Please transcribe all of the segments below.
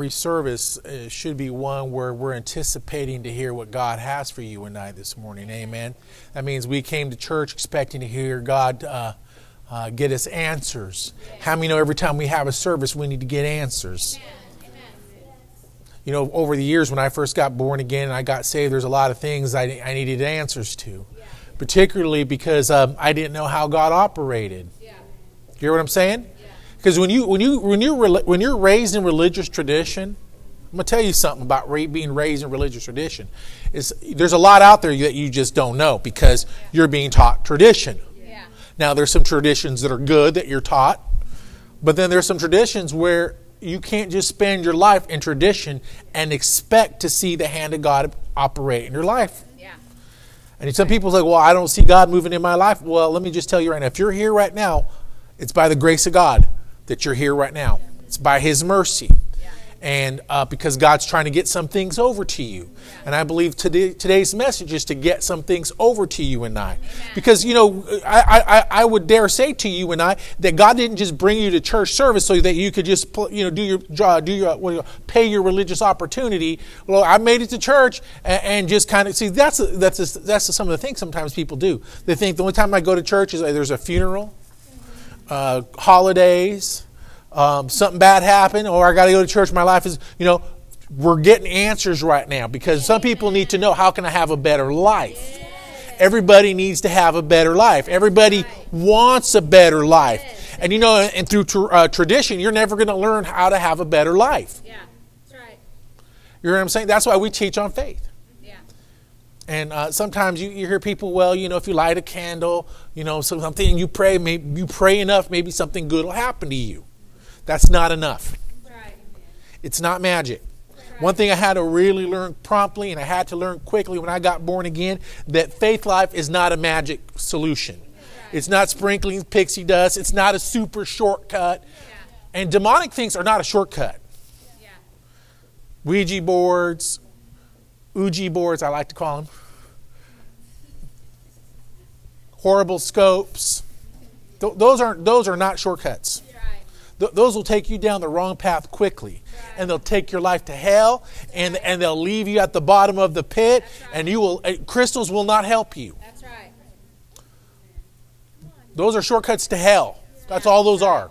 Every service should be one where we're anticipating to hear what God has for you and I this morning. Amen. That means we came to church expecting to hear God uh, uh, get us answers. How many know every time we have a service, we need to get answers? You know, over the years when I first got born again and I got saved, there's a lot of things I, I needed answers to, particularly because um, I didn't know how God operated. You hear what I'm saying? Because when you when you when you're when you're raised in religious tradition, I'm gonna tell you something about being raised in religious tradition. Is there's a lot out there that you just don't know because you're being taught tradition. Yeah. Now there's some traditions that are good that you're taught, but then there's some traditions where you can't just spend your life in tradition and expect to see the hand of God operate in your life. Yeah. And some people say, "Well, I don't see God moving in my life." Well, let me just tell you right now: if you're here right now, it's by the grace of God that you're here right now. It's by His mercy. And uh, because God's trying to get some things over to you. And I believe today, today's message is to get some things over to you and I. Because, you know, I, I, I would dare say to you and I that God didn't just bring you to church service so that you could just, you know, do your, do your, pay your religious opportunity. Well, I made it to church and, and just kind of, see, that's, that's, that's some of the things sometimes people do. They think the only time I go to church is there's a funeral uh, holidays, um, something bad happened, or I got to go to church. My life is, you know, we're getting answers right now because some people need to know how can I have a better life. Everybody needs to have a better life. Everybody wants a better life. And you know, and through uh, tradition, you're never going to learn how to have a better life. Yeah, that's right. You know what I'm saying? That's why we teach on faith. And uh, sometimes you, you hear people, well, you know, if you light a candle, you know, something you pray, maybe you pray enough, maybe something good will happen to you. That's not enough. Right. It's not magic. Right. One thing I had to really learn promptly, and I had to learn quickly when I got born again, that faith life is not a magic solution. Right. It's not sprinkling pixie dust. It's not a super shortcut. Yeah. And demonic things are not a shortcut. Yeah. Ouija boards, Ouija boards, I like to call them. Horrible scopes. Th- those aren't those are not shortcuts. Th- those will take you down the wrong path quickly, and they'll take your life to hell, and and they'll leave you at the bottom of the pit, and you will uh, crystals will not help you. That's right. Those are shortcuts to hell. That's all those are.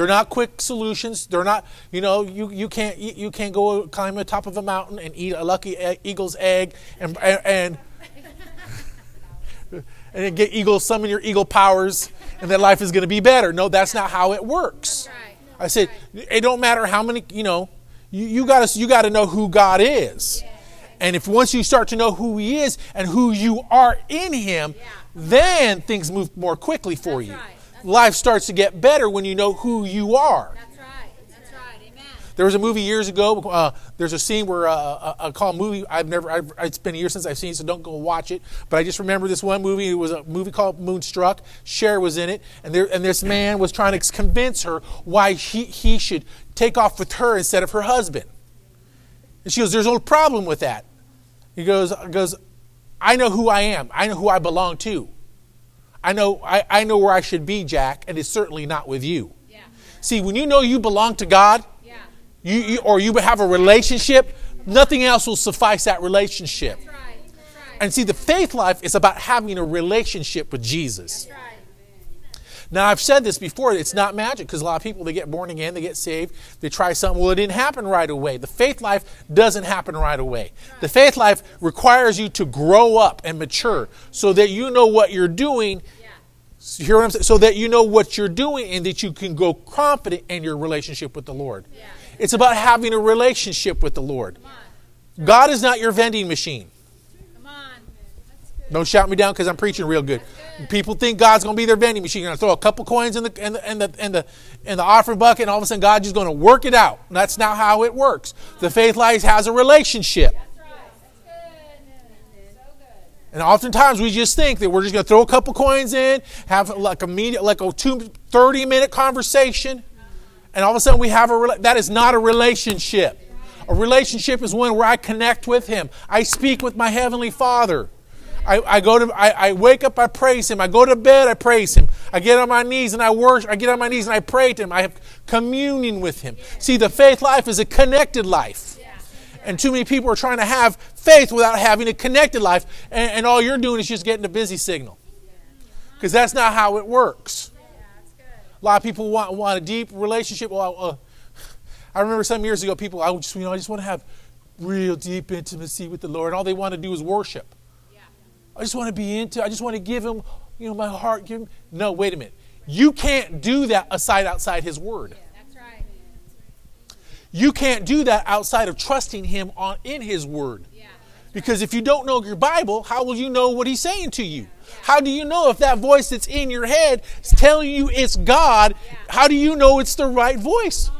They're not quick solutions. They're not, you know, you, you can't you can't go climb the top of a mountain and eat a lucky eagle's egg and and and, and get eagle summon your eagle powers and that life is going to be better. No, that's not how it works. I said it don't matter how many, you know, you, you got to you got to know who God is. And if once you start to know who He is and who you are in Him, then things move more quickly for you life starts to get better when you know who you are. That's right. That's right. Amen. There was a movie years ago. Uh, there's a scene where uh, uh I call movie. I've never. I've, it's been a year since I've seen it, so don't go watch it. But I just remember this one movie. It was a movie called Moonstruck. Cher was in it, and there and this man was trying to convince her why he he should take off with her instead of her husband. And she goes, "There's no problem with that." He goes, "Goes, I know who I am. I know who I belong to." I know, I, I know where I should be, Jack, and it's certainly not with you. Yeah. See, when you know you belong to God, yeah. you, you, or you have a relationship, nothing else will suffice that relationship. That's right. That's right. And see, the faith life is about having a relationship with Jesus. Right. Now, I've said this before, it's not magic because a lot of people, they get born again, they get saved, they try something. Well, it didn't happen right away. The faith life doesn't happen right away. The faith life requires you to grow up and mature so that you know what you're doing. You hear what I'm saying? So that you know what you're doing and that you can go confident in your relationship with the Lord. Yeah. It's about having a relationship with the Lord. God is not your vending machine. Don't shout me down because I'm preaching real good. People think God's going to be their vending machine. You're going to throw a couple coins in the in the in the in the, in the offering bucket, and all of a sudden God's just going to work it out. That's not how it works. The faith life has a relationship. And oftentimes we just think that we're just going to throw a couple coins in, have like a media, like a two, 30 minute conversation, and all of a sudden we have a that is not a relationship. A relationship is one where I connect with Him. I speak with my heavenly Father. I, I go to I, I wake up, I praise him. I go to bed, I praise him. I get on my knees and I worship. I get on my knees and I pray to him. I have communion with him. See, the faith life is a connected life. And too many people are trying to have faith without having a connected life, and, and all you're doing is just getting a busy signal. Because that's not how it works. A lot of people want, want a deep relationship. Well, uh, I remember some years ago, people, I just, you know, I just want to have real deep intimacy with the Lord. And all they want to do is worship. I just want to be into. I just want to give him, you know, my heart. Give him. No, wait a minute. You can't do that aside outside His Word. That's right. You can't do that outside of trusting Him on in His Word. Yeah, because if you don't know your Bible, how will you know what He's saying to you? How do you know if that voice that's in your head is telling you it's God? How do you know it's the right voice?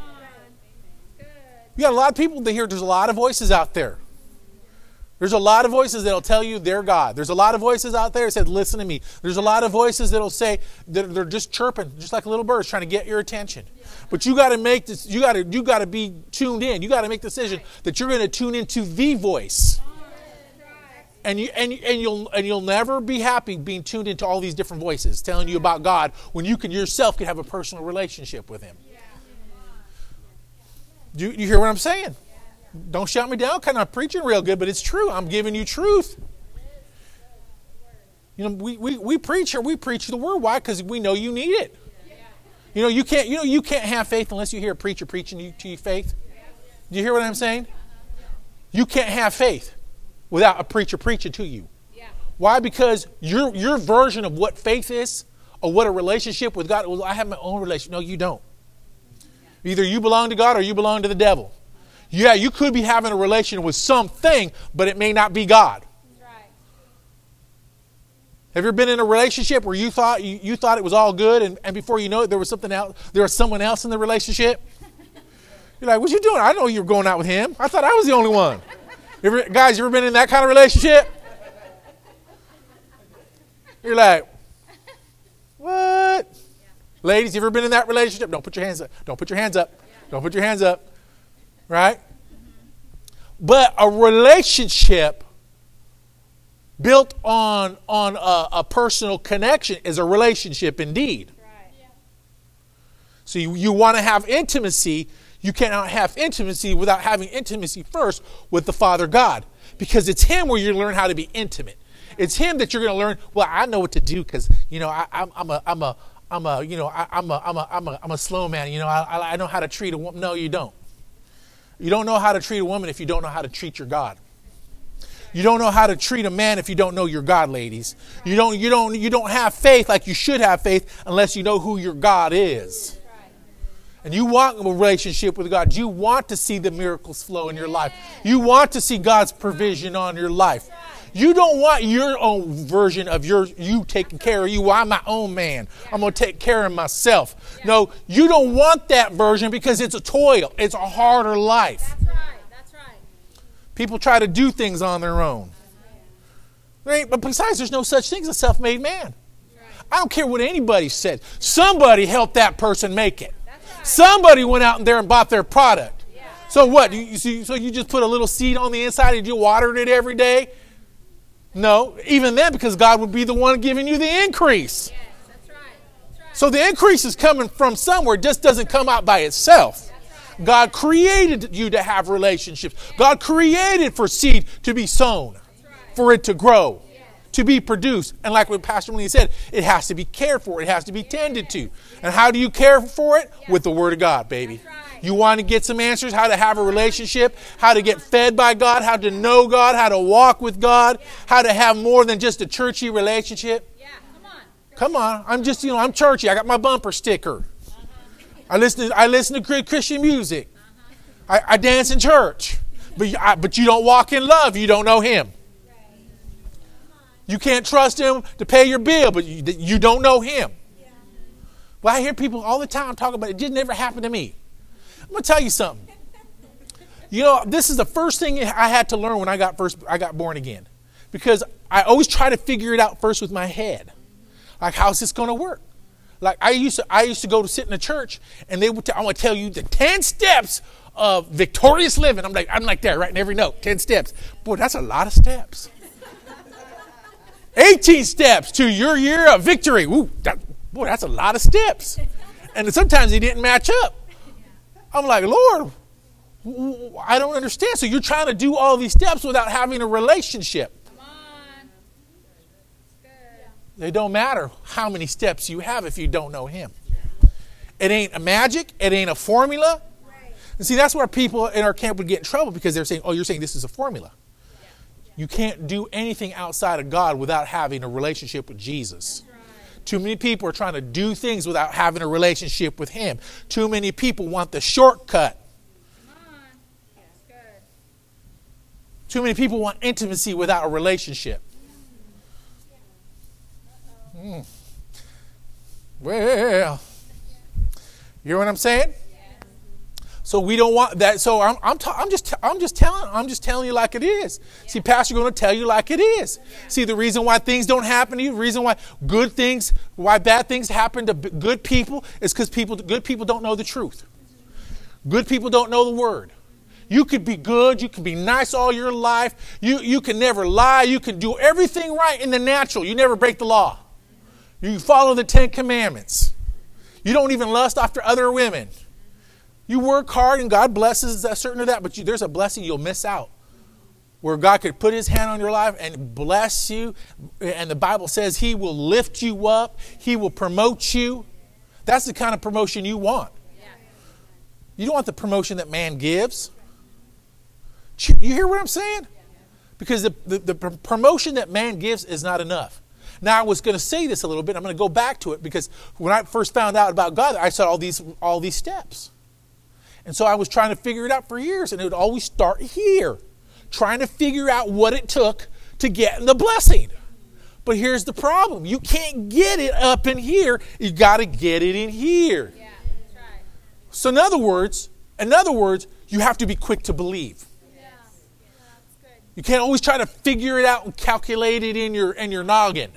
You got a lot of people that hear there's a lot of voices out there. There's a lot of voices that'll tell you they're God. There's a lot of voices out there that said, listen to me. There's a lot of voices that'll say that they're just chirping, just like little birds trying to get your attention. But you gotta make this, you gotta you gotta be tuned in. You gotta make the decision that you're gonna tune into the voice. And you and, and you'll and you'll never be happy being tuned into all these different voices telling you about God when you can yourself can have a personal relationship with Him. Do you, you hear what I'm saying? Don't shout me down, kind of preaching real good, but it's true. I'm giving you truth. You know, we, we, we preach here, we preach the word. Why? Because we know you need it. You know, you can't you know you can't have faith unless you hear a preacher preaching to you faith. Do you hear what I'm saying? You can't have faith without a preacher preaching to you. Why? Because your your version of what faith is or what a relationship with God. Well, I have my own relationship. No, you don't. Either you belong to God or you belong to the devil. Yeah, you could be having a relation with something, but it may not be God. Have you ever been in a relationship where you thought you, you thought it was all good, and, and before you know it, there was something else, there was someone else in the relationship? You're like, what you doing? I know you were going out with him. I thought I was the only one. You ever, guys, you ever been in that kind of relationship? You're like, what? Yeah. Ladies, you ever been in that relationship? Don't put your hands up. Don't put your hands up. Yeah. Don't put your hands up right? But a relationship built on, on a, a personal connection is a relationship indeed. So you, you want to have intimacy. You cannot have intimacy without having intimacy first with the Father God. Because it's Him where you learn how to be intimate. It's Him that you're going to learn, well, I know what to do because, you know, I, am I'm a, I'm a, I'm a, you know, I, am a, I'm a, I'm a, I'm a slow man. You know, I, I know how to treat a woman. No, you don't. You don't know how to treat a woman if you don't know how to treat your God. You don't know how to treat a man if you don't know your God, ladies. You don't, you don't, you don't have faith like you should have faith unless you know who your God is. And you want a relationship with God. You want to see the miracles flow in your life. You want to see God's provision on your life. You don't want your own version of your you taking care of you. I'm my own man. I'm going to take care of myself. No, you don't want that version because it's a toil. It's a harder life. That's right. That's right. People try to do things on their own. Right? But besides, there's no such thing as a self-made man. I don't care what anybody said. Somebody helped that person make it. Somebody went out there and bought their product. So what? You, so you just put a little seed on the inside and you watered it every day? No, even then, because God would be the one giving you the increase. Yes, that's right. That's right. So the increase is coming from somewhere, it just doesn't come out by itself. Right. God created you to have relationships. God created for seed to be sown, for it to grow, yes. to be produced. And like what Pastor Lee said, it has to be cared for, it has to be tended to. And how do you care for it? With the Word of God, baby. You want to get some answers, how to have a relationship, how to get fed by God, how to know God, how to walk with God, how to have more than just a churchy relationship. Yeah, come on. Come on. I'm just, you know, I'm churchy. I got my bumper sticker. I listen to, I listen to Christian music. I, I dance in church. But, I, but you don't walk in love. You don't know Him. You can't trust Him to pay your bill, but you, you don't know Him. Well, I hear people all the time talk about it. It did never happen to me. I'm going to tell you something. You know, this is the first thing I had to learn when I got first I got born again. Because I always try to figure it out first with my head. Like how's this going to work? Like I used to I used to go to sit in a church and they would t- I want to tell you the 10 steps of victorious living. I'm like I'm like that writing every note, 10 steps. Boy, that's a lot of steps. 18 steps to your year of victory. Ooh, that, boy, that's a lot of steps. And sometimes they didn't match up. I'm like, Lord, I don't understand. So you're trying to do all these steps without having a relationship. They don't matter how many steps you have if you don't know Him. It ain't a magic. It ain't a formula. And see, that's where people in our camp would get in trouble because they're saying, "Oh, you're saying this is a formula." You can't do anything outside of God without having a relationship with Jesus. Too many people are trying to do things without having a relationship with Him. Too many people want the shortcut. Too many people want intimacy without a relationship. Mm. Well, you hear what I'm saying? So we don't want that. So I'm, I'm, ta- I'm just, I'm just telling, I'm just telling you like it is. Yeah. See, Pastor, going to tell you like it is. Yeah. See, the reason why things don't happen to you, the reason why good things, why bad things happen to b- good people, is because people, good people don't know the truth. Good people don't know the word. You could be good, you can be nice all your life, you, you can never lie, you can do everything right in the natural. You never break the law. You follow the Ten Commandments. You don't even lust after other women. You work hard and God blesses that certain of that, but you, there's a blessing you'll miss out. Where God could put his hand on your life and bless you. And the Bible says he will lift you up, he will promote you. That's the kind of promotion you want. You don't want the promotion that man gives. You hear what I'm saying? Because the, the, the promotion that man gives is not enough. Now, I was going to say this a little bit. I'm going to go back to it because when I first found out about God, I saw all these, all these steps. And so I was trying to figure it out for years, and it would always start here, trying to figure out what it took to get the blessing. But here's the problem you can't get it up in here, you got to get it in here. Yeah, right. So, in other words, in other words, you have to be quick to believe. You can't always try to figure it out and calculate it in your in your noggin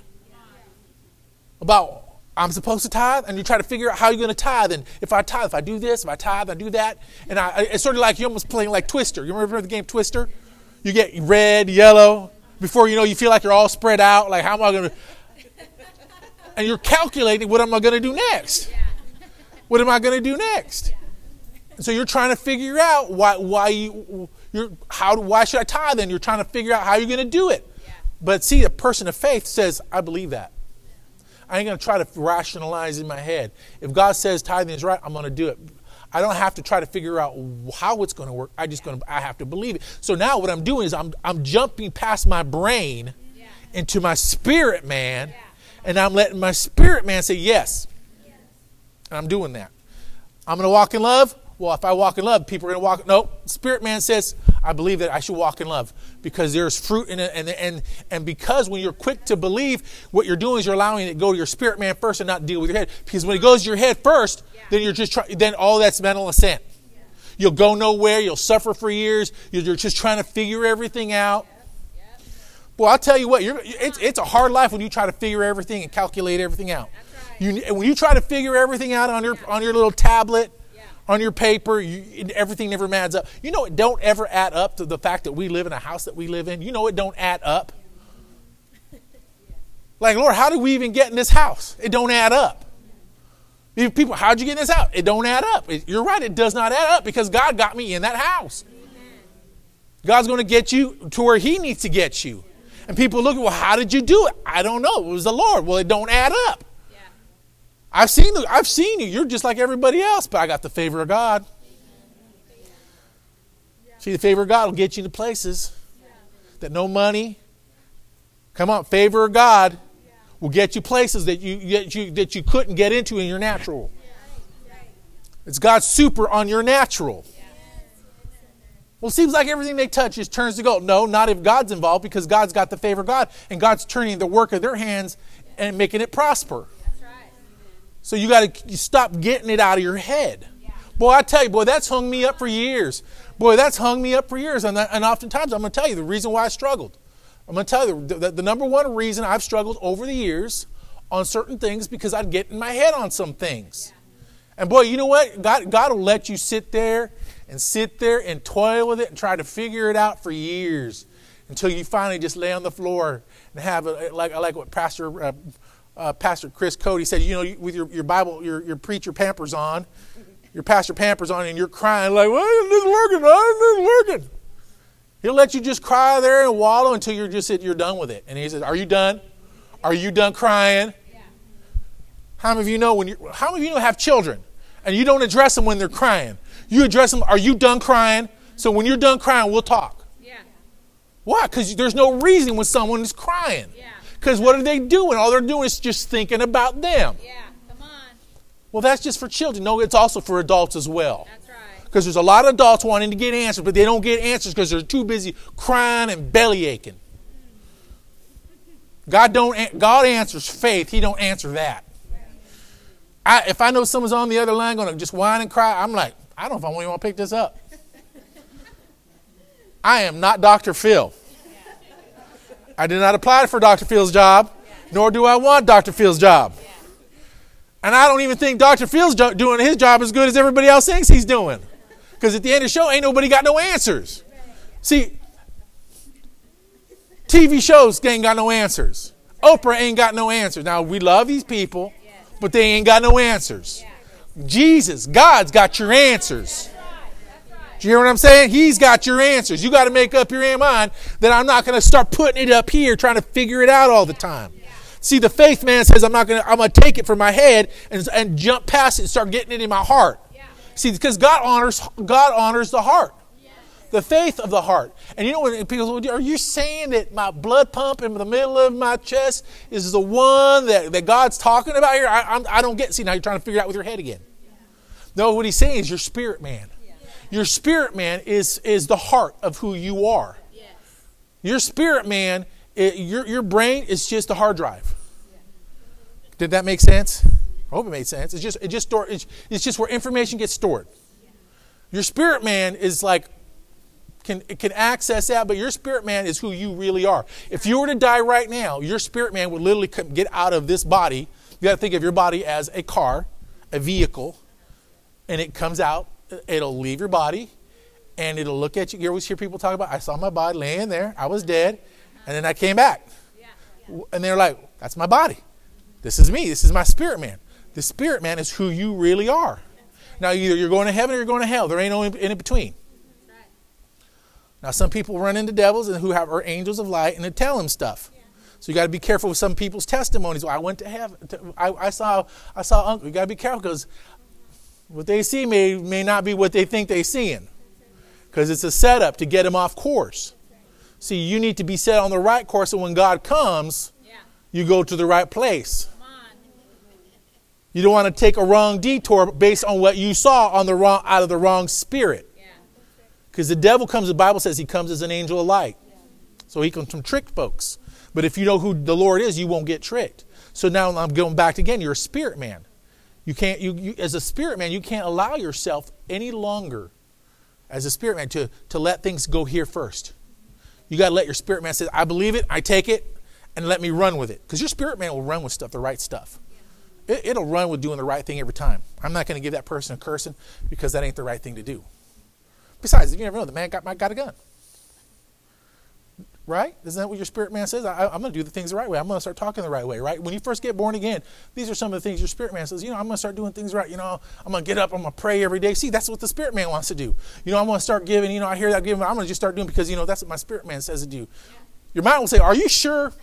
about I'm supposed to tithe, and you try to figure out how you're going to tithe. And if I tithe, if I do this, if I tithe, I do that. And I, it's sort of like you're almost playing like Twister. You remember the game Twister? You get red, yellow. Before you know, you feel like you're all spread out. Like, how am I going to? And you're calculating what am I going to do next? What am I going to do next? And so you're trying to figure out why, why you, you're, how, why should I tithe? And you're trying to figure out how you're going to do it. But see, a person of faith says, I believe that. I ain't going to try to rationalize in my head. If God says tithing is right, I'm going to do it. I don't have to try to figure out how it's going to work. I just going to I have to believe it. So now what I'm doing is I'm I'm jumping past my brain yeah. into my spirit man, yeah. and I'm letting my spirit man say yes. yes. And I'm doing that. I'm going to walk in love. Well, if I walk in love, people are going to walk. No, spirit man says I believe that I should walk in love because there's fruit in it. And, and, and because when you're quick to believe, what you're doing is you're allowing it to go to your spirit man first and not deal with your head. Because when it goes to your head first, yeah. then you're just trying, then all that's mental assent. Yeah. You'll go nowhere. You'll suffer for years. You're just trying to figure everything out. Well, I'll tell you what, it's, it's a hard life when you try to figure everything and calculate everything out. Right. You, when you try to figure everything out on your, on your little tablet, on your paper. You, everything never adds up. You know, it don't ever add up to the fact that we live in a house that we live in. You know, it don't add up. Like, Lord, how did we even get in this house? It don't add up. People, how'd you get this out? It don't add up. You're right, it does not add up because God got me in that house. God's going to get you to where He needs to get you. And people look at, well, how did you do it? I don't know. It was the Lord. Well, it don't add up. I've seen the, I've seen you. You're just like everybody else, but I got the favor of God. See, the favor of God will get you to places that no money. Come on, favor of God will get you places that you, that you that you couldn't get into in your natural. It's God's super on your natural. Well, it seems like everything they touch is turns to gold. No, not if God's involved, because God's got the favor of God, and God's turning the work of their hands and making it prosper. So you got to stop getting it out of your head. Boy, I tell you, boy, that's hung me up for years. Boy, that's hung me up for years. And, that, and oftentimes, I'm going to tell you the reason why I struggled. I'm going to tell you the, the, the number one reason I've struggled over the years on certain things because I'd get in my head on some things. And boy, you know what? God, God will let you sit there and sit there and toil with it and try to figure it out for years. until you finally just lay on the floor and have a, like I like what Pastor uh, uh, Pastor Chris Cody said. You know, with your, your Bible, your your preacher pampers on, your pastor pampers on, and you're crying like, "Why isn't this working? Why isn't this working?" He'll let you just cry there and wallow until you're just you're done with it. And he says, "Are you done? Are you done crying?" Yeah. How many of you know when you How many of you know have children and you don't address them when they're crying? You address them. Are you done crying? So when you're done crying, we'll talk. Yeah. Why? Because there's no reason when someone is crying. Yeah. Because what are they doing? All they're doing is just thinking about them. Yeah. Come on. Well, that's just for children. No, it's also for adults as well. That's right. Because there's a lot of adults wanting to get answers, but they don't get answers because they're too busy crying and belly aching. God don't. God answers faith. He don't answer that. I, if I know someone's on the other line going to just whine and cry, I'm like, I don't know if I want to pick this up. I am not Dr. Phil. I did not apply for Dr. Phil's job, nor do I want Dr. Phil's job. And I don't even think Dr. Fields doing his job as good as everybody else thinks he's doing. Because at the end of the show, ain't nobody got no answers. See, TV shows ain't got no answers. Oprah ain't got no answers. Now, we love these people, but they ain't got no answers. Jesus, God's got your answers. Do you hear what I'm saying? He's got your answers. You got to make up your mind that I'm not going to start putting it up here trying to figure it out all the time. See, the faith man says I'm not going to. I'm going to take it from my head and, and jump past it and start getting it in my heart. See, because God honors God honors the heart, the faith of the heart. And you know when people say, "Are you saying that my blood pump in the middle of my chest is the one that, that God's talking about here?" I, I, I don't get. See, now you're trying to figure it out with your head again. No, what he's saying is your spirit man. Your spirit man is, is the heart of who you are. Yes. Your spirit man, it, your, your brain is just a hard drive. Yeah. Did that make sense? I hope it made sense. It's just it just store, it's, it's just where information gets stored. Yeah. Your spirit man is like can can access that, but your spirit man is who you really are. If you were to die right now, your spirit man would literally get out of this body. You got to think of your body as a car, a vehicle, and it comes out it'll leave your body and it'll look at you. You always hear people talk about, I saw my body laying there, I was dead, and then I came back. And they're like, that's my body. This is me. This is my spirit man. The spirit man is who you really are. Now, either you're going to heaven or you're going to hell. There ain't no in between. Now, some people run into devils and who have are angels of light and they tell them stuff. So you got to be careful with some people's testimonies. Well, I went to heaven. I, I saw I saw uncle. You got to be careful because what they see may, may not be what they think they're seeing because it's a setup to get them off course. See, you need to be set on the right course, and when God comes, you go to the right place. You don't want to take a wrong detour based on what you saw on the wrong, out of the wrong spirit. Because the devil comes, the Bible says he comes as an angel of light. So he can trick folks. But if you know who the Lord is, you won't get tricked. So now I'm going back again. You're a spirit man. You can't, you, you, as a spirit man, you can't allow yourself any longer, as a spirit man, to, to let things go here first. You got to let your spirit man say, I believe it, I take it, and let me run with it. Because your spirit man will run with stuff, the right stuff. It, will run with doing the right thing every time. I'm not going to give that person a cursing because that ain't the right thing to do. Besides, if you never know, the man got, got a gun. Right? Isn't that what your spirit man says? I, am going to do the things the right way. I'm going to start talking the right way, right? When you first get born again, these are some of the things your spirit man says. You know, I'm going to start doing things right. You know, I'm going to get up, I'm going to pray every day. See, that's what the spirit man wants to do. You know, I'm going to start giving. You know, I hear that giving. I'm going to just start doing because, you know, that's what my spirit man says to do. Your mind will say, Are you sure?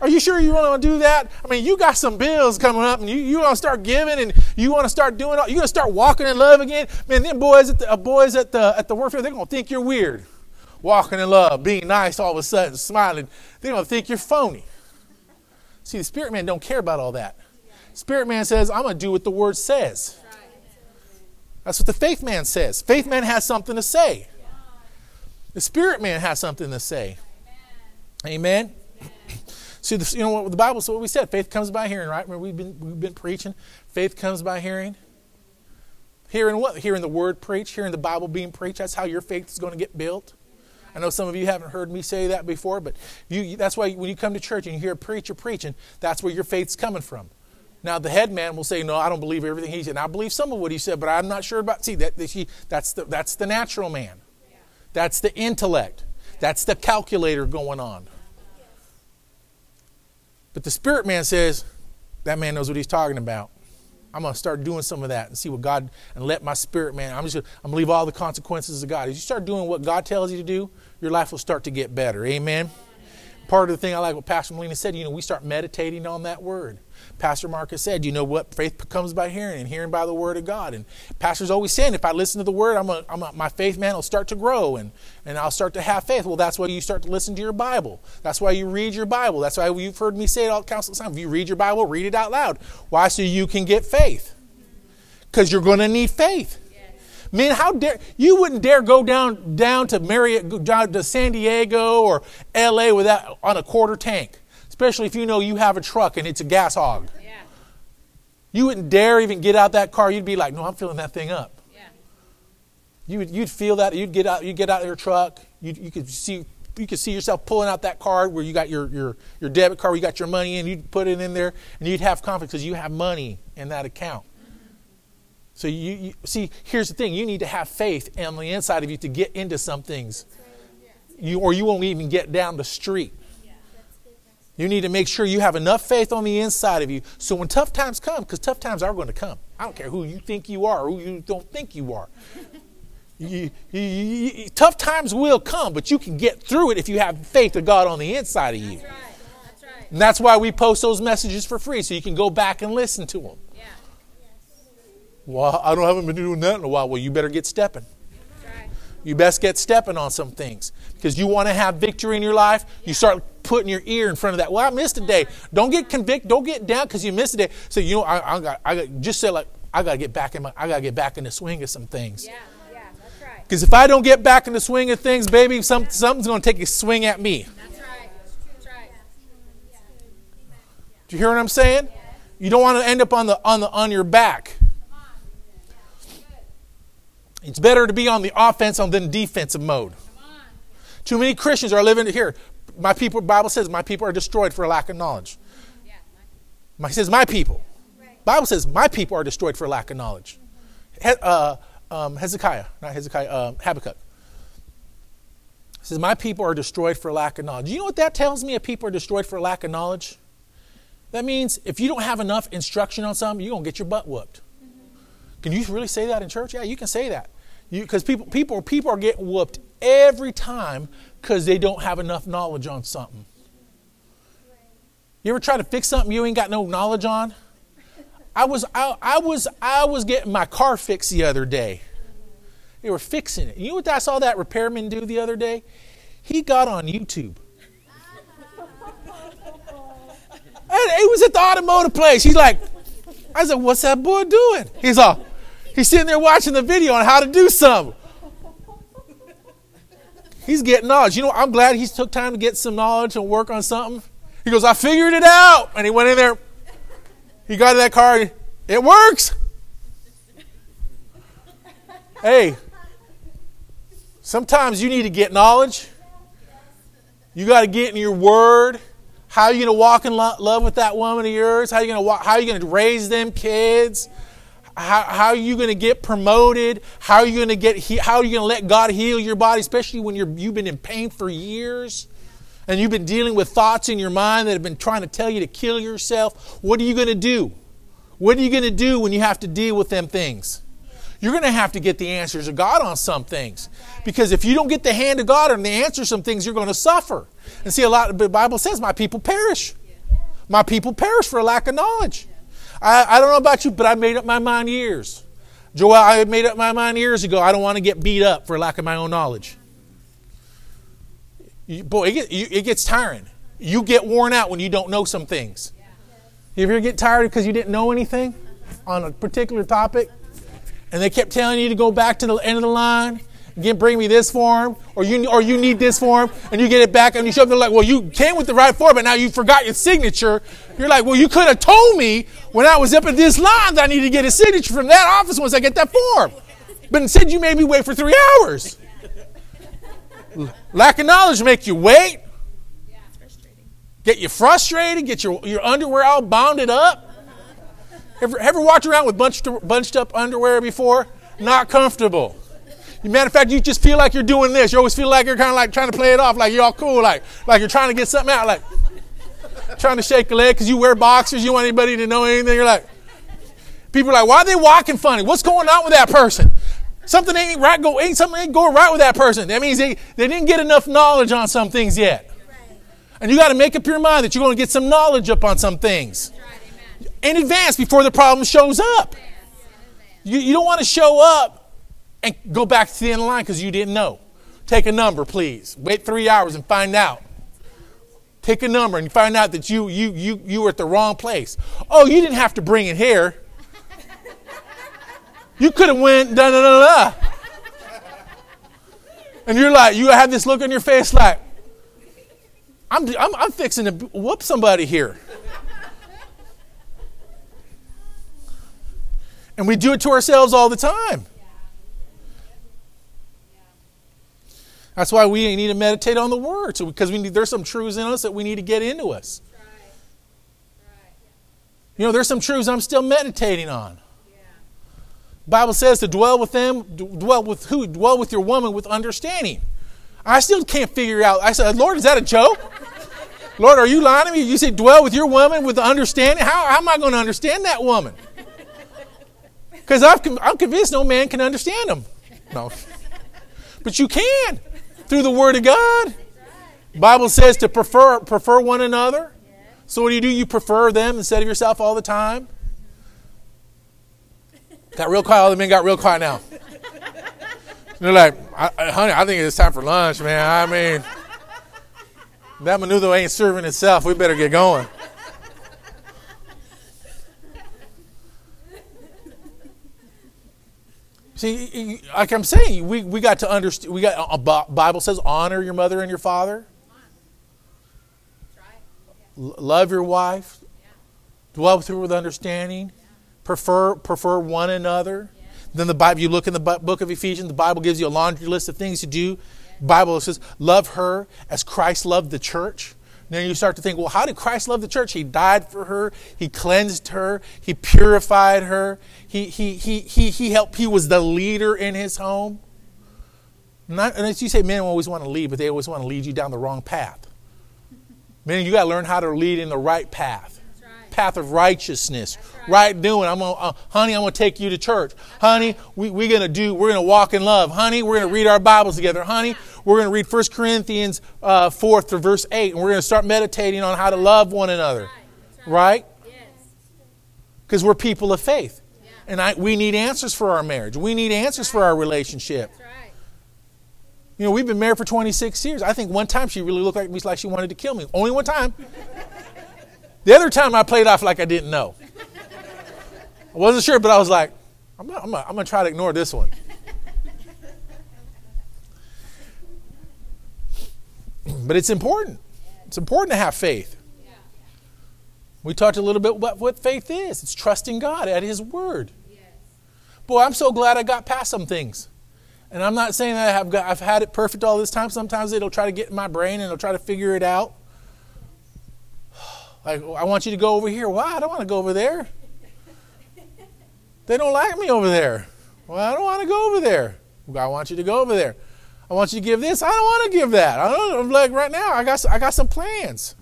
Are you sure you want to do that? I mean, you got some bills coming up, and you, you want to start giving, and you want to start doing. All, you going to start walking in love again. Man, them boys at the uh, boys at the at the warfare, they're going to think you're weird walking in love, being nice all of a sudden, smiling, they don't think you're phony. See, the spirit man don't care about all that. Spirit man says, I'm going to do what the word says. That's what the faith man says. Faith man has something to say. The spirit man has something to say. Amen. See, the, you know what the Bible. So what we said, faith comes by hearing, right? Remember we've been we've been preaching. Faith comes by hearing. Hearing what? Hearing the word preached. Hearing the Bible being preached. That's how your faith is going to get built. I know some of you haven't heard me say that before, but you, that's why when you come to church and you hear a preacher preaching, that's where your faith's coming from. Now the head man will say, "No, I don't believe everything he said." I believe some of what he said, but I'm not sure about. See, that that's the that's the natural man. That's the intellect. That's the calculator going on. But the spirit man says, that man knows what he's talking about. I'm going to start doing some of that and see what God, and let my spirit man, I'm just gonna, I'm to leave all the consequences of God. As you start doing what God tells you to do, your life will start to get better. Amen? Part of the thing I like what Pastor Molina said, you know, we start meditating on that word. Pastor Marcus said, you know what? Faith comes by hearing and hearing by the word of God. And Pastor's always saying, if I listen to the word, I'm, a, I'm a, my faith man will start to grow and, and I'll start to have faith. Well, that's why you start to listen to your Bible. That's why you read your Bible. That's why you've heard me say it all countless times. If you read your Bible, read it out loud. Why? So you can get faith. Because you're going to need faith. Man, how dare you wouldn't dare go down down to Murrieta, down to San Diego or L.A. without on a quarter tank especially if you know you have a truck and it's a gas hog. Yeah. You wouldn't dare even get out that car. You'd be like, "No, I'm filling that thing up." Yeah. You would, you'd feel that. You'd get out. You get out of your truck. You, you could see you could see yourself pulling out that card where you got your, your, your debit card, where you got your money in, you'd put it in there, and you'd have confidence because you have money in that account. So you, you, see, here's the thing: you need to have faith on the inside of you to get into some things, you or you won't even get down the street. You need to make sure you have enough faith on the inside of you so when tough times come, because tough times are going to come. I don't care who you think you are or who you don't think you are. You, you, tough times will come, but you can get through it if you have faith of God on the inside of you. That's right. That's right. And that's why we post those messages for free, so you can go back and listen to them. Well, I don't haven't been doing that in a while. Well, you better get stepping. You best get stepping on some things because you want to have victory in your life. You start putting your ear in front of that. Well, I missed a day. Don't get convicted. Don't get down because you missed a day. So you know, I, I got, I got, just say like, I got to get back in my, I got to get back in the swing of some things. Yeah, yeah, that's right. Because if I don't get back in the swing of things, baby, some, something's going to take a swing at me. That's right. That's right. Do you hear what I'm saying? You don't want to end up on the on the on your back. It's better to be on the offense than defensive mode. Too many Christians are living here. My people, Bible says, my people are destroyed for lack of knowledge. My says my people. Bible says my people are destroyed for lack of knowledge. He, uh, um, Hezekiah, not Hezekiah, uh, Habakkuk. It says my people are destroyed for lack of knowledge. You know what that tells me? If people are destroyed for lack of knowledge, that means if you don't have enough instruction on something, you're gonna get your butt whooped. Can you really say that in church? Yeah, you can say that because people, people, people are getting whooped every time because they don't have enough knowledge on something. You ever try to fix something you ain't got no knowledge on? I was, I, I was, I was getting my car fixed the other day. They were fixing it. You know what I saw that repairman do the other day? He got on YouTube. And he was at the automotive place. He's like, I said, what's that boy doing? He's all, He's sitting there watching the video on how to do something. He's getting knowledge. You know, I'm glad he took time to get some knowledge and work on something. He goes, I figured it out. And he went in there. He got in that car. It works. hey, sometimes you need to get knowledge. You got to get in your word. How are you going to walk in love with that woman of yours? How are you going to how are you going to raise them kids? How, how are you going to get promoted? How are you going to get? How are you going to let God heal your body, especially when you're you've been in pain for years, and you've been dealing with thoughts in your mind that have been trying to tell you to kill yourself? What are you going to do? What are you going to do when you have to deal with them things? You're going to have to get the answers of God on some things. Because if you don't get the hand of God and the answer some things, you're going to suffer. And see, a lot the Bible says, My people perish. My people perish for a lack of knowledge. I, I don't know about you, but I made up my mind years. Joel, I made up my mind years ago. I don't want to get beat up for lack of my own knowledge. You, boy, it, get, you, it gets tiring. You get worn out when you don't know some things. You ever get tired because you didn't know anything on a particular topic? And they kept telling you to go back to the end of the line Again, bring me this form, or you or you need this form, and you get it back, and you show up. They're like, well, you came with the right form, but now you forgot your signature. You're like, well, you could have told me when I was up at this line that I need to get a signature from that office once I get that form. But instead, you made me wait for three hours. Lack of knowledge make you wait. Get you frustrated. Get your, your underwear all bounded up. Ever, ever walked around with bunched, bunched up underwear before? Not comfortable. Matter of fact, you just feel like you're doing this. You always feel like you're kind of like trying to play it off, like you're all cool, like like you're trying to get something out, like trying to shake a leg because you wear boxers. You want anybody to know anything. You're like, people are like, why are they walking funny? What's going on with that person? Something ain't right. Go ain't something ain't going right with that person. That means they, they didn't get enough knowledge on some things yet. And you got to make up your mind that you're going to get some knowledge up on some things in advance before the problem shows up. You, you don't want to show up and go back to the end of the line because you didn't know. Take a number, please. Wait three hours and find out. Take a number and find out that you you you you were at the wrong place. Oh, you didn't have to bring it here. You could have went da da da da. And you're like, you have this look on your face like, I'm, I'm, I'm fixing to whoop somebody here. And we do it to ourselves all the time. That's why we need to meditate on the Word, so because we need, there's some truths in us that we need to get into us. You know, there's some truths I'm still meditating on. Bible says to dwell with them, dwell with who? Dwell with your woman with understanding. I still can't figure out. I said, Lord, is that a joke? Lord, are you lying to me? You say dwell with your woman with understanding. How, how am I going to understand that woman? Because I'm convinced no man can understand them. No. But you can through the Word of God. Bible says to prefer prefer one another. So what do you do? You prefer them instead of yourself all the time. Got real quiet. All the men got real quiet now. They're like, I, honey, I think it's time for lunch, man. I mean, that menudo ain't serving itself. We better get going. See, like I'm saying, we, we got to understand. We got uh, a Bible says honor your mother and your father. love your wife. Dwell with her with understanding. Prefer prefer one another. Then the Bible, you look in the book of Ephesians. The Bible gives you a laundry list of things to do. Bible says, "Love her as Christ loved the church." Then you start to think, well, how did Christ love the church? He died for her. He cleansed her. He purified her. He, he, he, he, he helped. He was the leader in his home. Not, and as you say, men always want to lead, but they always want to lead you down the wrong path. Men, you got to learn how to lead in the right path path of righteousness, right. right. doing. I'm gonna, uh, honey, I'm gonna take you to church. Honey, we, we're gonna do. We're gonna walk in love. Honey, we're gonna read our Bibles together. Honey, we're gonna read 1 Corinthians uh, 4 to verse 8, and we're gonna start meditating on how to love one another. Right? Because yes. we're people of faith, yeah. and I, we need answers for our marriage. We need answers right. for our relationship. You know, we've been married for 26 years. I think one time she really looked at me like she wanted to kill me. Only one time. The other time I played off like I didn't know. I wasn't sure, but I was like, I'm going to try to ignore this one. but it's important. It's important to have faith. We talked a little bit about what faith is it's trusting God at His Word. Boy, I'm so glad I got past some things. And I'm not saying that I've, got, I've had it perfect all this time. Sometimes it'll try to get in my brain and it'll try to figure it out. Like, I want you to go over here. Why? I don't want to go over there. They don't like me over there. Well, I don't want to go over there. I want you to go over there. I want you to give this. I don't want to give that. I don't I'm like right now. I got I got some plans.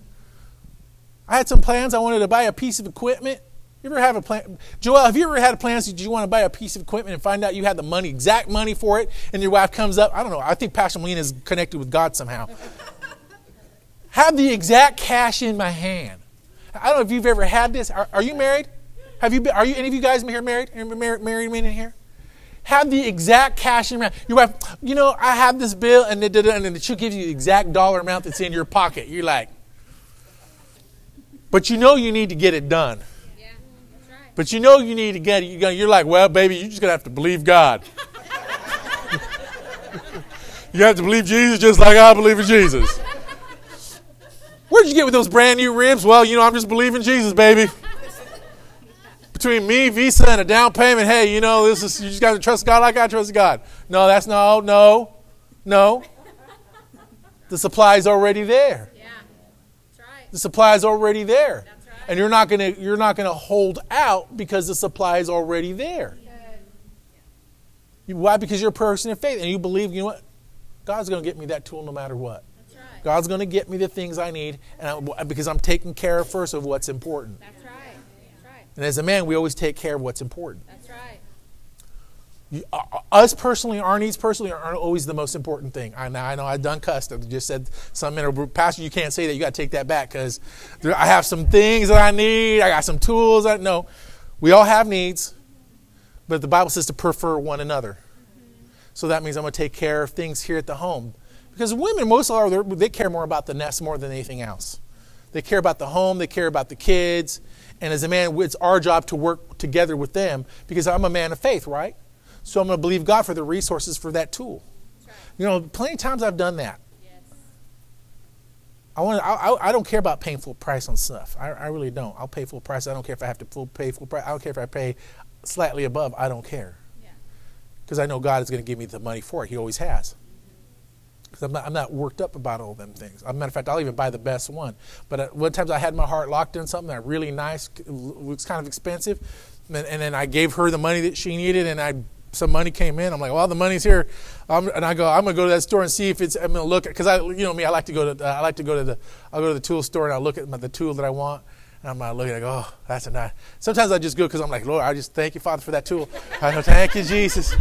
I had some plans. I wanted to buy a piece of equipment. You ever have a plan? Joel, have you ever had plans? Did you want to buy a piece of equipment and find out you had the money, exact money for it, and your wife comes up? I don't know. I think Pastor Molina is connected with God somehow. have the exact cash in my hand. I don't know if you've ever had this. Are, are you married? Have you been, are you any of you guys here married? Married, married men in here? Have the exact cash amount. Your wife, you know, I have this bill, and, and then she'll give you the exact dollar amount that's in your pocket. You're like, but you know you need to get it done. Yeah, that's right. But you know you need to get it. You're like, well, baby, you're just gonna have to believe God. you have to believe Jesus just like I believe in Jesus. Where'd you get with those brand new ribs? Well, you know, I'm just believing Jesus, baby. Between me, Visa, and a down payment, hey, you know, this is you just got to trust God like I trust God. No, that's no, no, no. The supply is already there. Yeah, that's right. The supply is already there, that's right. and you're not gonna you're not gonna hold out because the supply is already there. Why? Because you're a person of faith and you believe, you know what? God's going to get me that tool no matter what. God's going to get me the things I need and I, because I'm taking care first of what's important. That's right. That's right. And as a man, we always take care of what's important. That's right. You, uh, us personally, our needs personally aren't always the most important thing. I know, I know I've done cussed. I just said some minute, Pastor, you can't say that. You got to take that back because I have some things that I need. I got some tools. I know. We all have needs, but the Bible says to prefer one another. So that means I'm going to take care of things here at the home. Because women, most of all, they care more about the nest more than anything else. They care about the home, they care about the kids. And as a man, it's our job to work together with them because I'm a man of faith, right? So I'm going to believe God for the resources for that tool. Right. You know, plenty of times I've done that. Yes. I want. I, I, I don't care about paying full price on stuff. I, I really don't. I'll pay full price. I don't care if I have to full pay full price. I don't care if I pay slightly above. I don't care Yeah. because I know God is going to give me the money for it. He always has. Because I'm not, I'm not worked up about all them things. As a matter of fact, I'll even buy the best one. But at one times I had my heart locked in something that really nice, was kind of expensive, and, and then I gave her the money that she needed, and I some money came in. I'm like, well, the money's here, um, and I go, I'm gonna go to that store and see if it's. I'm gonna look because I, you know me, I like to go to, I like to go to the, I'll go to the tool store and I look at the tool that I want. And I'm like, looking, go, oh, that's a nice. Sometimes I just go because I'm like, Lord, I just thank you, Father, for that tool. I go, thank you, Jesus.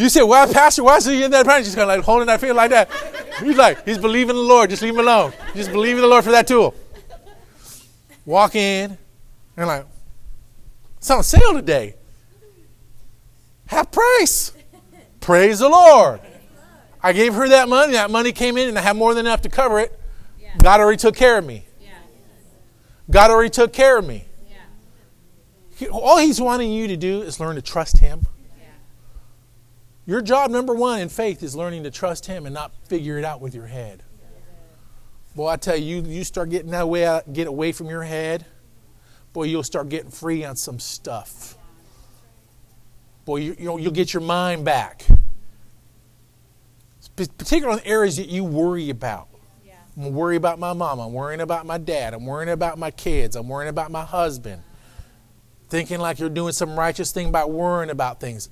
You say, well, Pastor, why is he in that praying? Just kind of like holding that finger like that. He's like, he's believing the Lord. Just leave him alone. Just believe in the Lord for that tool. Walk in, and like, it's on sale today. Half price. Praise the Lord. I gave her that money. That money came in, and I had more than enough to cover it. Yeah. God already took care of me. Yeah. God already took care of me. Yeah. All He's wanting you to do is learn to trust Him. Your job number one in faith is learning to trust Him and not figure it out with your head. Boy, I tell you, you start getting that way out, get away from your head. Boy, you'll start getting free on some stuff. Boy, you, you'll, you'll get your mind back. Particularly in areas that you worry about. I'm worried about my mom. I'm worrying about my dad. I'm worrying about my kids. I'm worrying about my husband. Thinking like you're doing some righteous thing by worrying about things.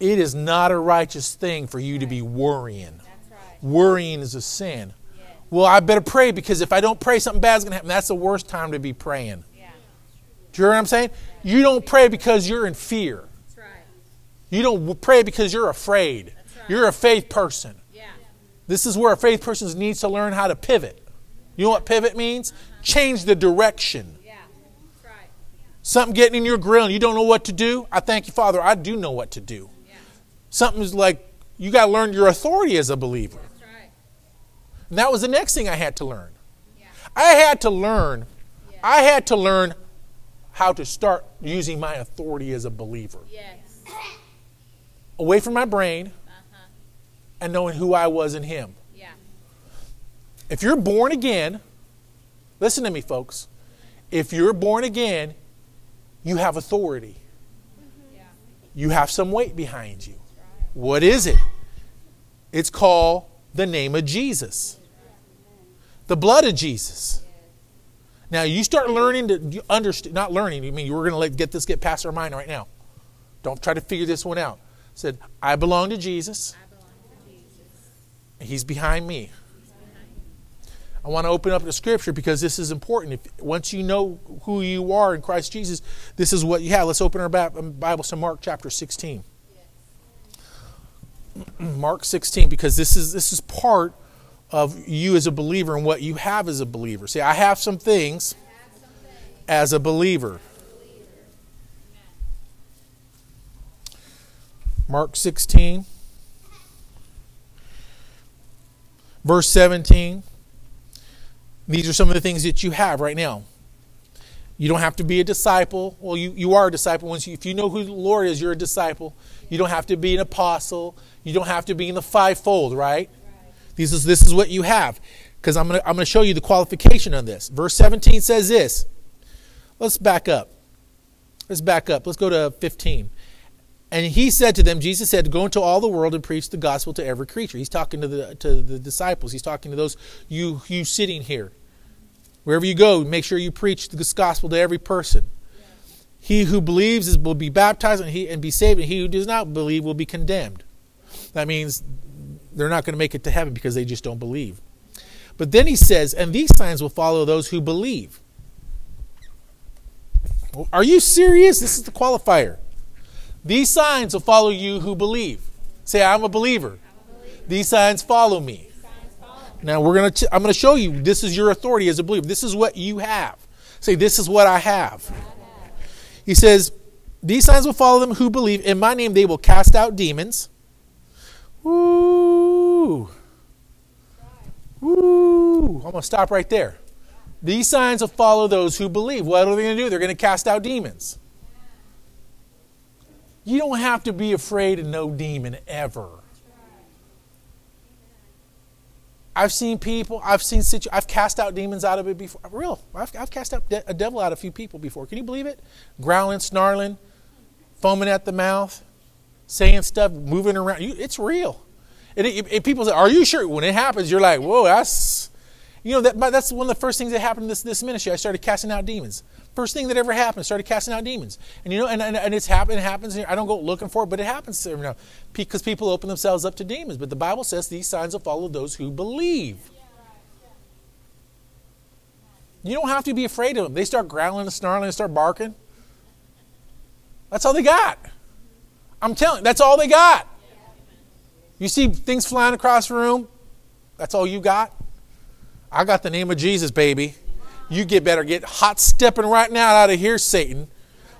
It is not a righteous thing for you to be worrying. That's right. Worrying is a sin. Yeah. Well, I better pray because if I don't pray, something bad's going to happen. That's the worst time to be praying. Yeah. Do you hear what I'm saying? You don't pray because you're in fear. That's right. You don't pray because you're afraid. right. You're a faith person. Yeah. This is where a faith person needs to learn how to pivot. You know what pivot means? Uh-huh. Change the direction. Yeah. That's right. Something getting in your grill and you don't know what to do. I thank you, Father. I do know what to do. Something's like you got to learn your authority as a believer. Right. And that was the next thing I had to learn. Yeah. I had to learn. I had to learn how to start using my authority as a believer. Yes. Away from my brain Uh-huh. and knowing who I was in Him. Yeah. If you're born again, listen to me, folks. If you're born again, you have authority. Yeah. You have some weight behind you. What is it? It's called the name of Jesus, the blood of Jesus. Now you start learning to understand, not learning. I mean, were going to let get this get past our mind right now. Don't try to figure this one out. Said, I belong to Jesus. I belong to Jesus. He's behind me. I want to open up the scripture because this is important. If once you know who you are in Christ Jesus, this is what you have. Let's open our Bible to Mark chapter 16. Mark 16 because this is this is part of you as a believer and what you have as a believer. See, I have some things as a believer. Mark 16 verse 17 these are some of the things that you have right now. You don't have to be a disciple. Well you, you are a disciple. Once you, if you know who the lord is you're a disciple you don't have to be an apostle you don't have to be in the fivefold right this is this is what you have because i'm going to i'm to show you the qualification on this verse 17 says this let's back up let's back up let's go to 15 and he said to them, Jesus said, Go into all the world and preach the gospel to every creature. He's talking to the, to the disciples. He's talking to those you, you sitting here. Wherever you go, make sure you preach this gospel to every person. He who believes will be baptized and, he, and be saved, and he who does not believe will be condemned. That means they're not going to make it to heaven because they just don't believe. But then he says, and these signs will follow those who believe. Are you serious? This is the qualifier. These signs will follow you who believe. Say, I'm a believer. These signs follow me. Now we're gonna. I'm gonna show you. This is your authority as a believer. This is what you have. Say, this is what I have. He says, these signs will follow them who believe. In my name, they will cast out demons. Woo! Woo! I'm gonna stop right there. These signs will follow those who believe. What are they going to do? They're going to cast out demons. You don't have to be afraid of no demon ever. I've seen people, I've seen situ- I've cast out demons out of it before. Real, I've, I've cast out de- a devil out of a few people before. Can you believe it? Growling, snarling, foaming at the mouth, saying stuff, moving around. You, it's real. And it, it, people say, "Are you sure?" When it happens, you're like, "Whoa, that's." You know that that's one of the first things that happened in this, this ministry. I started casting out demons. First thing that ever happened, started casting out demons. And you know, and, and, and it's happened, it happens. I don't go looking for it, but it happens every now because people open themselves up to demons. But the Bible says these signs will follow those who believe. You don't have to be afraid of them. They start growling and snarling and start barking. That's all they got. I'm telling you, that's all they got. You see things flying across the room, that's all you got. I got the name of Jesus, baby. You get better get hot stepping right now out of here, Satan.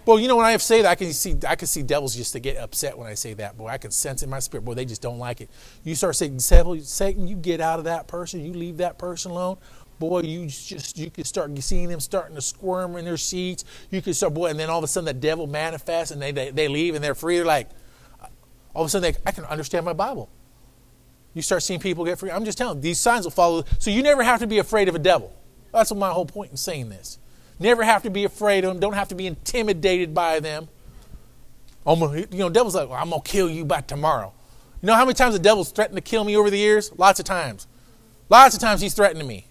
Well, you know when I say that, I can see I can see devils just to get upset when I say that. Boy, I can sense in my spirit. Boy, they just don't like it. You start saying, Satan, you get out of that person. You leave that person alone. Boy, you just you can start seeing them starting to squirm in their seats. You can start, boy, and then all of a sudden the devil manifests and they they, they leave and they're free. They're like, all of a sudden they, I can understand my Bible. You start seeing people get free. I'm just telling you, these signs will follow. So you never have to be afraid of a devil. That's my whole point in saying this. Never have to be afraid of them. Don't have to be intimidated by them. Almost, you know, devil's like, well, I'm gonna kill you by tomorrow. You know how many times the devil's threatened to kill me over the years? Lots of times. Lots of times he's threatened me.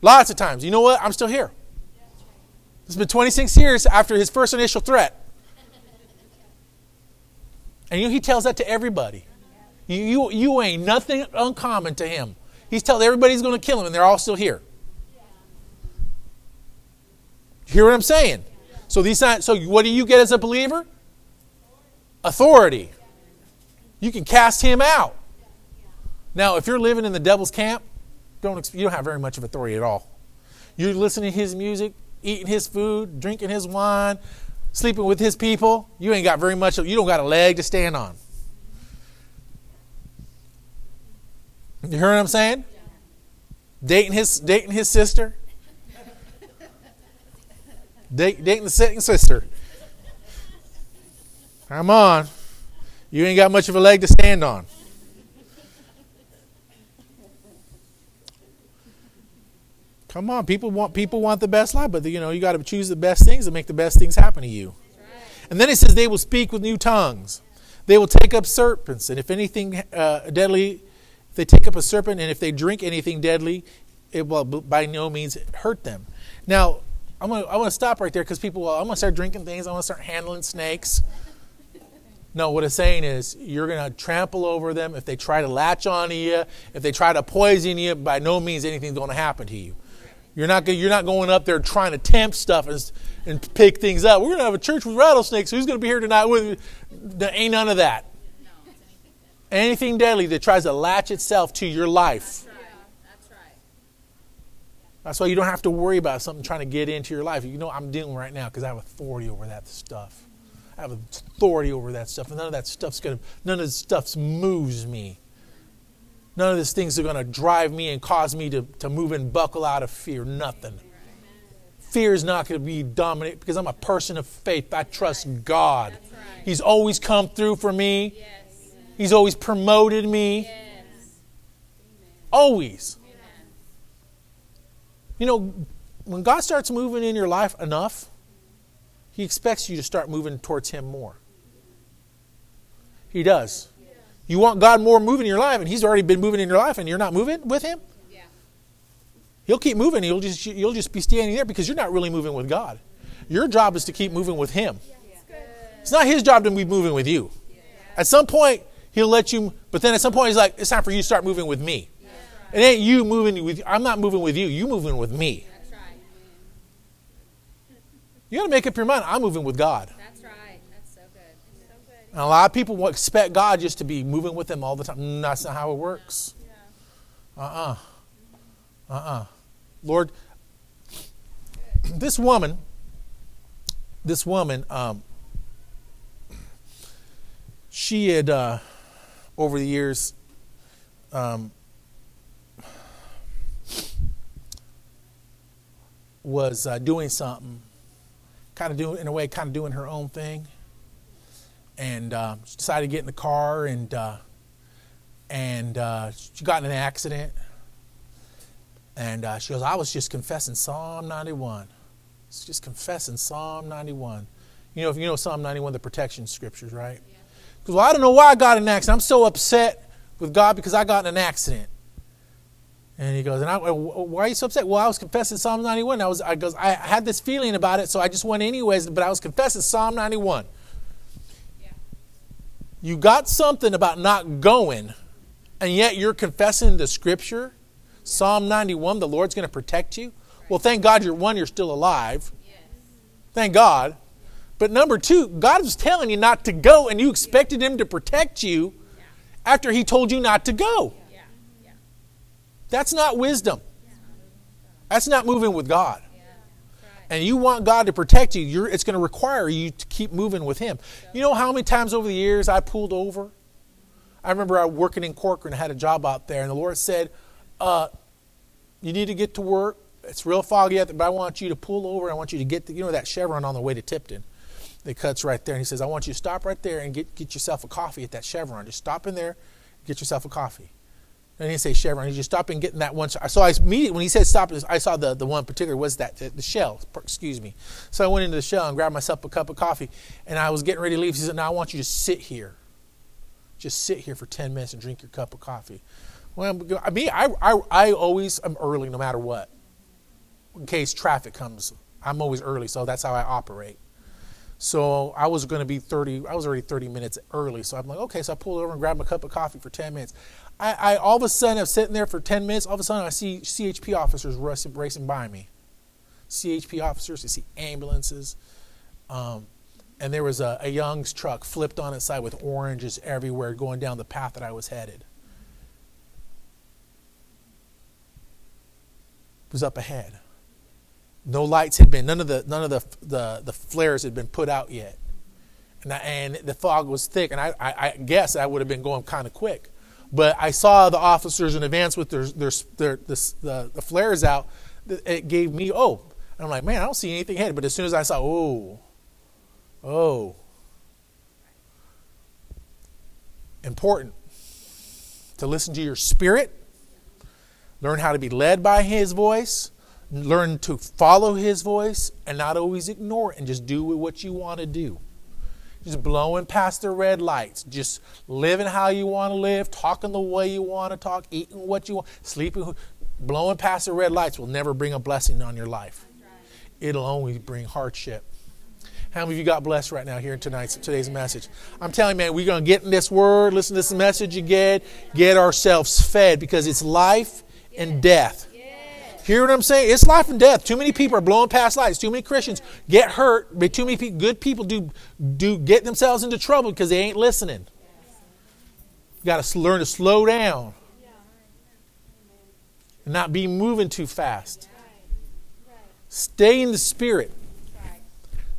Lots of times. You know what? I'm still here. It's been 26 years after his first initial threat. And you know, he tells that to everybody. You, you, ain't nothing uncommon to him. He's telling everybody he's going to kill him, and they're all still here. Hear what I'm saying? So these so what do you get as a believer? Authority. You can cast him out. Now, if you're living in the devil's camp, don't you don't have very much of authority at all. You're listening to his music, eating his food, drinking his wine, sleeping with his people. You ain't got very much. You don't got a leg to stand on. You hear what I'm saying? Dating his dating his sister. Date, dating the second sister. Come on. You ain't got much of a leg to stand on. Come on, people want people want the best life, but you know you got to choose the best things to make the best things happen to you. And then it says they will speak with new tongues. They will take up serpents, and if anything uh, deadly, if they take up a serpent, and if they drink anything deadly, it will by no means hurt them. Now, I'm want to stop right there because people, well, I'm gonna start drinking things. I'm gonna start handling snakes. No, what it's saying is you're gonna trample over them if they try to latch onto you. If they try to poison you, by no means anything's gonna happen to you. You're not you're not going up there trying to tempt stuff and, and pick things up. We're gonna have a church with rattlesnakes. Who's gonna be here tonight with? There ain't none of that. Anything deadly that tries to latch itself to your life that's why you don't have to worry about something trying to get into your life. You know I'm dealing right now because I have authority over that stuff. I have authority over that stuff, and none of that stuff's gonna, none of this stuff moves me. None of these things are gonna drive me and cause me to, to move and buckle out of fear. Nothing. Fear is not gonna be dominant because I'm a person of faith. I trust God. He's always come through for me. He's always promoted me. Always. You know, when God starts moving in your life enough, He expects you to start moving towards Him more. He does. You want God more moving in your life, and He's already been moving in your life, and you're not moving with Him. He'll keep moving. You'll just you'll just be standing there because you're not really moving with God. Your job is to keep moving with Him. It's not His job to be moving with you. At some point, He'll let you, but then at some point, He's like, it's time for you to start moving with me. It ain't you moving with, I'm not moving with you, you moving with me. That's right. You got to make up your mind, I'm moving with God. That's right. That's so good. So good. And a lot of people will expect God just to be moving with them all the time. Mm, That's not how it works. Uh uh-uh. uh. Uh Lord, this woman, this woman, um, she had, uh, over the years, um, was uh, doing something, kind of doing, in a way, kind of doing her own thing. And uh, she decided to get in the car and uh, and uh, she got in an accident. And uh, she goes i was just confessing psalm 91 it's just confessing psalm 91 you know if you know psalm 91 the protection scriptures right? Because well i don't know why i got in an accident i'm so upset with god because i got in an accident and he goes, and I, uh, why are you so upset? Well, I was confessing Psalm 91. I was, I goes, I had this feeling about it, so I just went anyways. But I was confessing Psalm 91 you got something about not going, and yet you're confessing the scripture, Psalm 91, the Lord's going to protect you. Well, thank God you're one, you're still alive. Thank God. But number two, God was telling you not to go, and you expected Him to protect you after He told you not to go. Yeah. Yeah. That's not wisdom. That's not moving with God. Yeah. Right. and you want God to protect you, you're, it's going to require you to keep moving with Him. You know how many times over the years I pulled over? I remember I was working in Corcoran, I had a job out there, and the Lord said, uh, You need to get to work. It's real foggy out there, but I want you to pull over. I want you to get, the, you know, that Chevron on the way to Tipton. It cuts right there. And He says, I want you to stop right there and get, get yourself a coffee at that Chevron. Just stop in there, get yourself a coffee. And he didn't say Chevron. He just stopped and getting that one. So I immediately, when he said stop, I saw the, the one particular was that the Shell. Excuse me. So I went into the Shell and grabbed myself a cup of coffee, and I was getting ready to leave. He said, "Now I want you to sit here, just sit here for ten minutes and drink your cup of coffee." Well, I mean, I, I, I always am early no matter what. In case traffic comes, I'm always early, so that's how I operate. So I was going to be 30, I was already 30 minutes early. So I'm like, okay, so I pulled over and grabbed a cup of coffee for 10 minutes. I, I all of a sudden, I'm sitting there for 10 minutes. All of a sudden, I see CHP officers racing, racing by me. CHP officers, I see ambulances. Um, and there was a, a Young's truck flipped on its side with oranges everywhere going down the path that I was headed. It was up ahead. No lights had been, none of the none of the the, the flares had been put out yet, and I, and the fog was thick. And I, I, I guess I would have been going kind of quick, but I saw the officers in advance with their their, their the, the, the flares out. It gave me oh, and I'm like man, I don't see anything ahead. But as soon as I saw oh, oh, important to listen to your spirit, learn how to be led by His voice learn to follow his voice and not always ignore it and just do what you want to do. Just blowing past the red lights, just living how you want to live, talking the way you want to talk, eating what you want, sleeping, blowing past the red lights will never bring a blessing on your life. It'll only bring hardship. How many of you got blessed right now here in tonight's today's message? I'm telling you, man, we're to get in this word, listen to this message again, get ourselves fed because it's life and death. Hear what I'm saying? It's life and death. Too many people are blowing past lights. Too many Christians get hurt, but too many people, good people do do get themselves into trouble because they ain't listening. You got to learn to slow down and not be moving too fast. Stay in the spirit.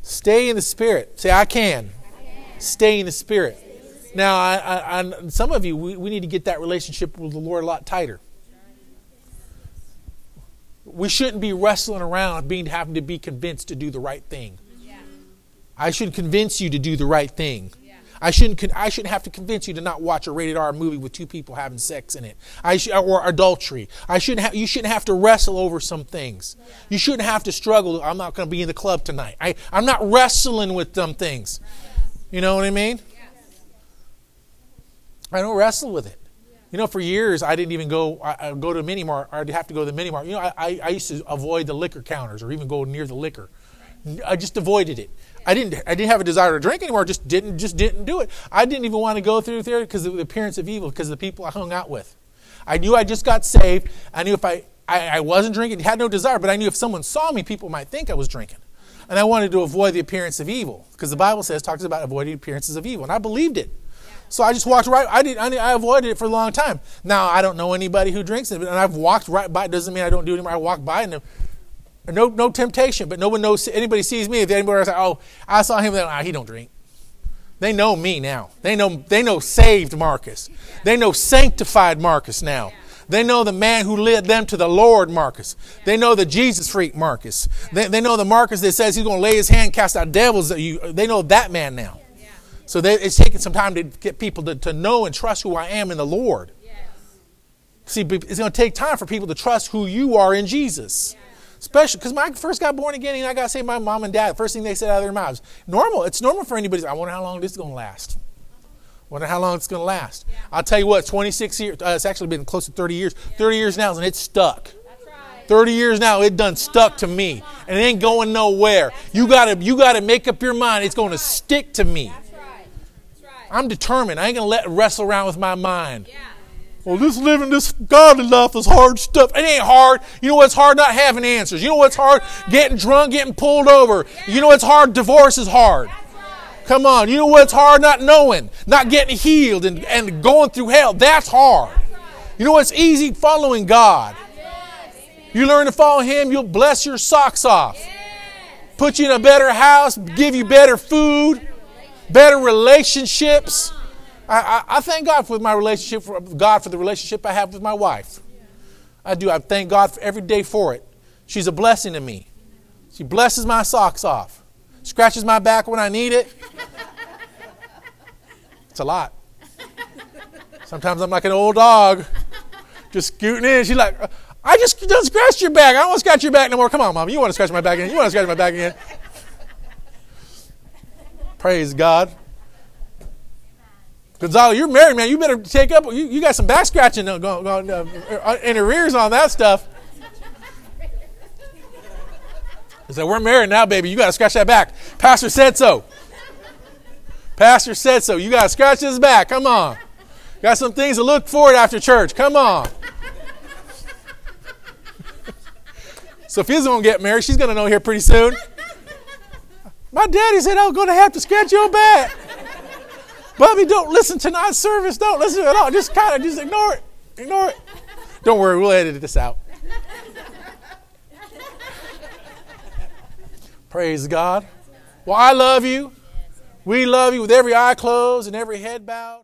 Stay in the spirit. Say, I can. Stay in the spirit. Now, I, I, I, some of you, we, we need to get that relationship with the Lord a lot tighter we shouldn't be wrestling around being having to be convinced to do the right thing. Yeah. I shouldn't convince you to do the right thing. Yeah. I shouldn't. I shouldn't have to convince you to not watch a rated R movie with two people having sex in it. I sh- or adultery. I shouldn't. have. you shouldn't have to wrestle over some things. You shouldn't have to struggle. I'm not going to be in the club tonight. I, I'm not wrestling with some things. You know what I mean? I don't wrestle with it. You know, for years I didn't even go. I, I go to a mini mart. I'd have to go to the mini mart. You know, I, I, I used to avoid the liquor counters or even go near the liquor I just avoided it. I didn't. I didn't have a desire to drink anymore. Just didn't. Just didn't do it. I didn't even want to go through there because of the appearance of evil, because of the people I hung out with. I knew I just got saved. I knew if I, I, I wasn't drinking, had no desire, but I knew if someone saw me, people might think I was drinking. And I wanted to avoid the appearance of evil because the Bible says talks about avoiding appearances of evil, and I believed it. So I just walked right. I did. I, I avoided it for a long time. Now I don't know anybody who drinks it, and I've walked right by. It doesn't mean I don't do it anymore. I walk by and no no temptation, but no one knows. Anybody sees me, if anybody else, oh, I saw him. Ah, he don't drink. They know me now. They know they know saved Marcus. They know sanctified Marcus now. They know the man who led them to the Lord, Marcus. They know the Jesus freak, Marcus. They, they know the Marcus that says he's going to lay his hand, cast out devils. That you, They know that man now. So they, it's taking some time to get people to, to know and trust who I am in the Lord. See, it's going to take time for people to trust who you are in Jesus. Especially because when I first got born again and I got saved, my mom and dad, first thing they said out of their mouths, normal. It's normal for anybody. I wonder how long this is going to last. Wonder how long it's going to last. Yeah. I'll tell you what, 26 years, uh, it's actually been close to 30 years. 30 years now, and it's stuck. 30 years now, it done stuck to me. And it ain't going nowhere. You gotta you gotta make up your mind. It's gonna stick to me. I'm determined. I ain't gonna let wrestle around with my mind. Well, this living this godly life is hard stuff. It ain't hard. You know what's hard? Not having answers. You know what's hard? Getting drunk, getting pulled over. You know what's hard? Divorce is hard. Come on. You know what's hard? Not knowing, not getting healed and, and going through hell. That's hard. You know what's easy? Following God. You learn to follow Him, you'll bless your socks off. Put you in a better house, give you better food, better relationships. I, I, I thank God for my relationship, for God for the relationship I have with my wife. I do. I thank God for every day for it. She's a blessing to me. She blesses my socks off scratches my back when I need it. It's a lot. Sometimes I'm like an old dog, just scooting in. She's like, I just don't scratch your back. I don't want to scratch your back no more. Come on, mom. You want to scratch my back again? You want to scratch my back again? Praise God. Gonzalo, you're married, man. You better take up. You, you got some back scratching going, going, uh, in arrears on that stuff. He said, We're married now, baby. You got to scratch that back. Pastor said so. Pastor said so. You got to scratch his back. Come on. Got some things to look forward after church. Come on. Sophia's going to get married. She's going to know here pretty soon. My daddy said I'm going to have to scratch your back. Bobby, don't listen to non service. Don't listen to at all. Just kind of just ignore it. Ignore it. Don't worry, we'll edit this out. Praise God. Well, I love you. We love you with every eye closed and every head bowed.